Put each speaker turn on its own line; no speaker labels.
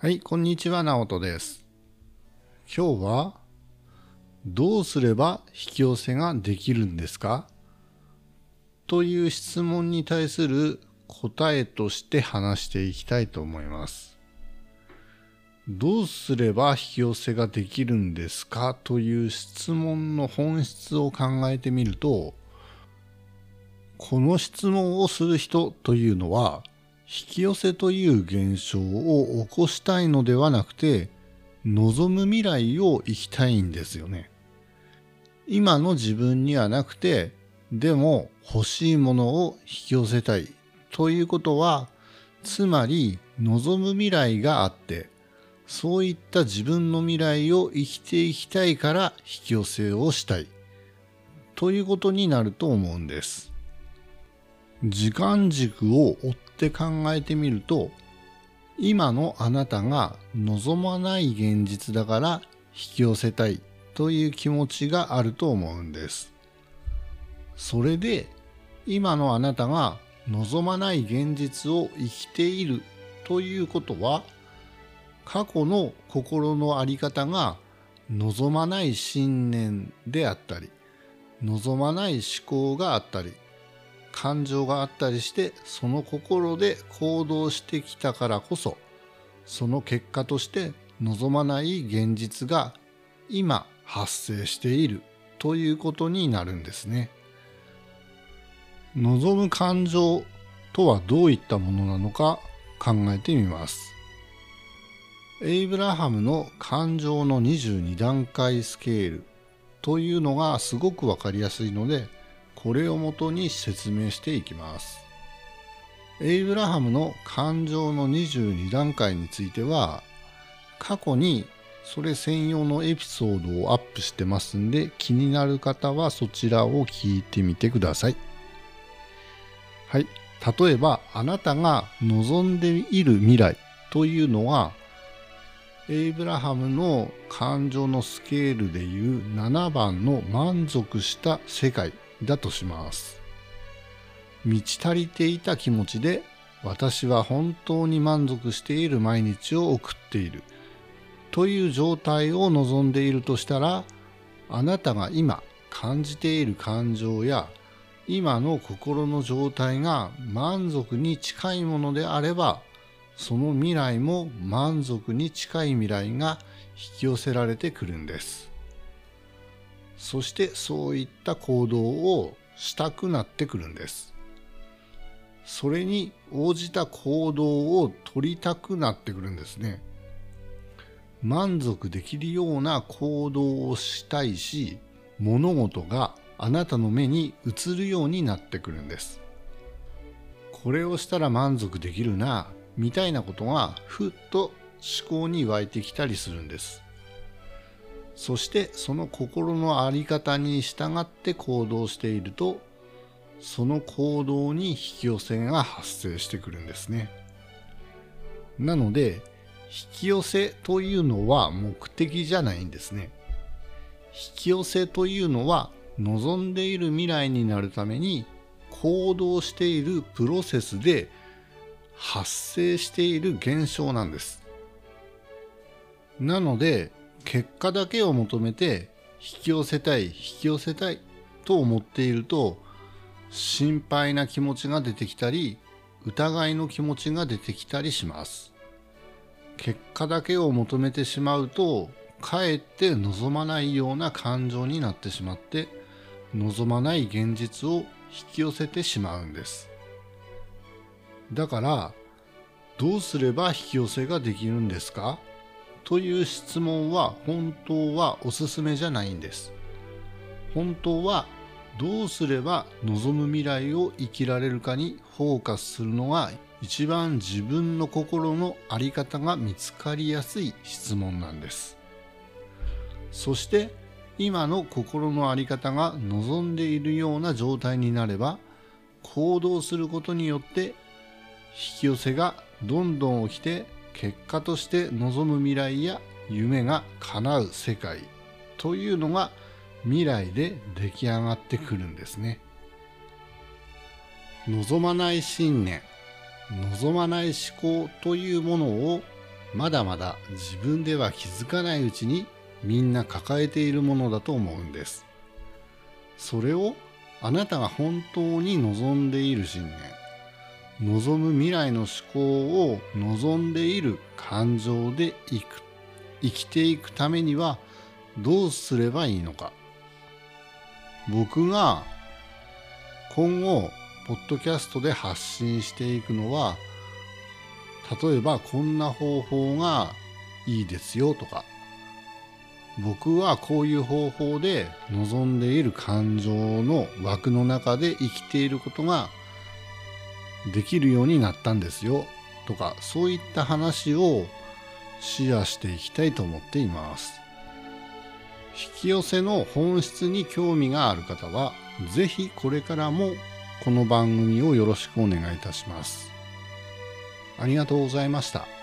はい、こんにちは、直人です。今日は、どうすれば引き寄せができるんですか？という質問に対する答えとして話していきたいと思います。どうすれば引き寄せができるんですか？という質問の本質を考えてみると、この質問をする人というのは、引き寄せという現象を起こしたいのではなくて、望む未来を生きたいんですよね。今の自分にはなくて、でも欲しいものを引き寄せたいということは、つまり望む未来があって、そういった自分の未来を生きていきたいから引き寄せをしたいということになると思うんです。時間軸を追っって考えてみると今のあなたが望まない現実だから引き寄せたいという気持ちがあると思うんです。それで今のあなたが望まない現実を生きているということは過去の心の在り方が望まない信念であったり望まない思考があったり感情があったりしてその心で行動してきたからこそその結果として望まない現実が今発生しているということになるんですね。望む感情とはどういったものなのか考えてみます。エイブラハムの感情の22段階スケールというのがすごくわかりやすいのでこれをもとに説明していきます。エイブラハムの感情の22段階については、過去にそれ専用のエピソードをアップしてますんで、気になる方はそちらを聞いてみてください。はい。例えば、あなたが望んでいる未来というのは、エイブラハムの感情のスケールでいう7番の満足した世界だとします。満ち足りていた気持ちで私は本当に満足している毎日を送っているという状態を望んでいるとしたらあなたが今感じている感情や今の心の状態が満足に近いものであればその未来も満足に近い未来が引き寄せられてくるんです。そしてそういった行動をしたくなってくるんです。それに応じた行動を取りたくなってくるんですね。満足できるような行動をしたいし、物事があなたの目に映るようになってくるんです。これをしたら満足できるな、みたいなことがふっと思考に湧いてきたりするんです。そしてその心の在り方に従って行動しているとその行動に引き寄せが発生してくるんですね。なので引き寄せというのは目的じゃないんですね。引き寄せというのは望んでいる未来になるために行動しているプロセスで発生している現象なんです。なので結果だけを求めて引き寄せたい引き寄せたいと思っていると心配な気持ちが出てきたり疑いの気持ちが出てきたりします。結果だけを求めてしまうとかえって望まないような感情になってしまって望まない現実を引き寄せてしまうんです。だからどうすれば引き寄せができるんですか？という質問は本当はおすすめじゃないんです。本当はどうすれば望む未来を生きられるかにフォーカスするのが一番自分の心の在り方が見つかりやすい質問なんです。そして今の心の在り方が望んでいるような状態になれば行動することによって引き寄せがどんどん起きて結果として望む未来や夢が叶う世界というのが未来で出来上がってくるんですね。望まない信念、望まない思考というものをまだまだ自分では気づかないうちにみんな抱えているものだと思うんですそれをあなたが本当に望んでいる信念望む未来の思考を望んでいる感情で生く生きていくためにはどうすればいいのか。僕が今後ポッドキャストで発信していくのは例えばこんな方法がいいですよとか。僕はこういう方法で望んでいる感情の枠の中で生きていることができるようになったんですよ。とかそういった話をシェアしていきたいと思っています。引き寄せの本質に興味がある方は是非これからもこの番組をよろしくお願いいたします。ありがとうございました。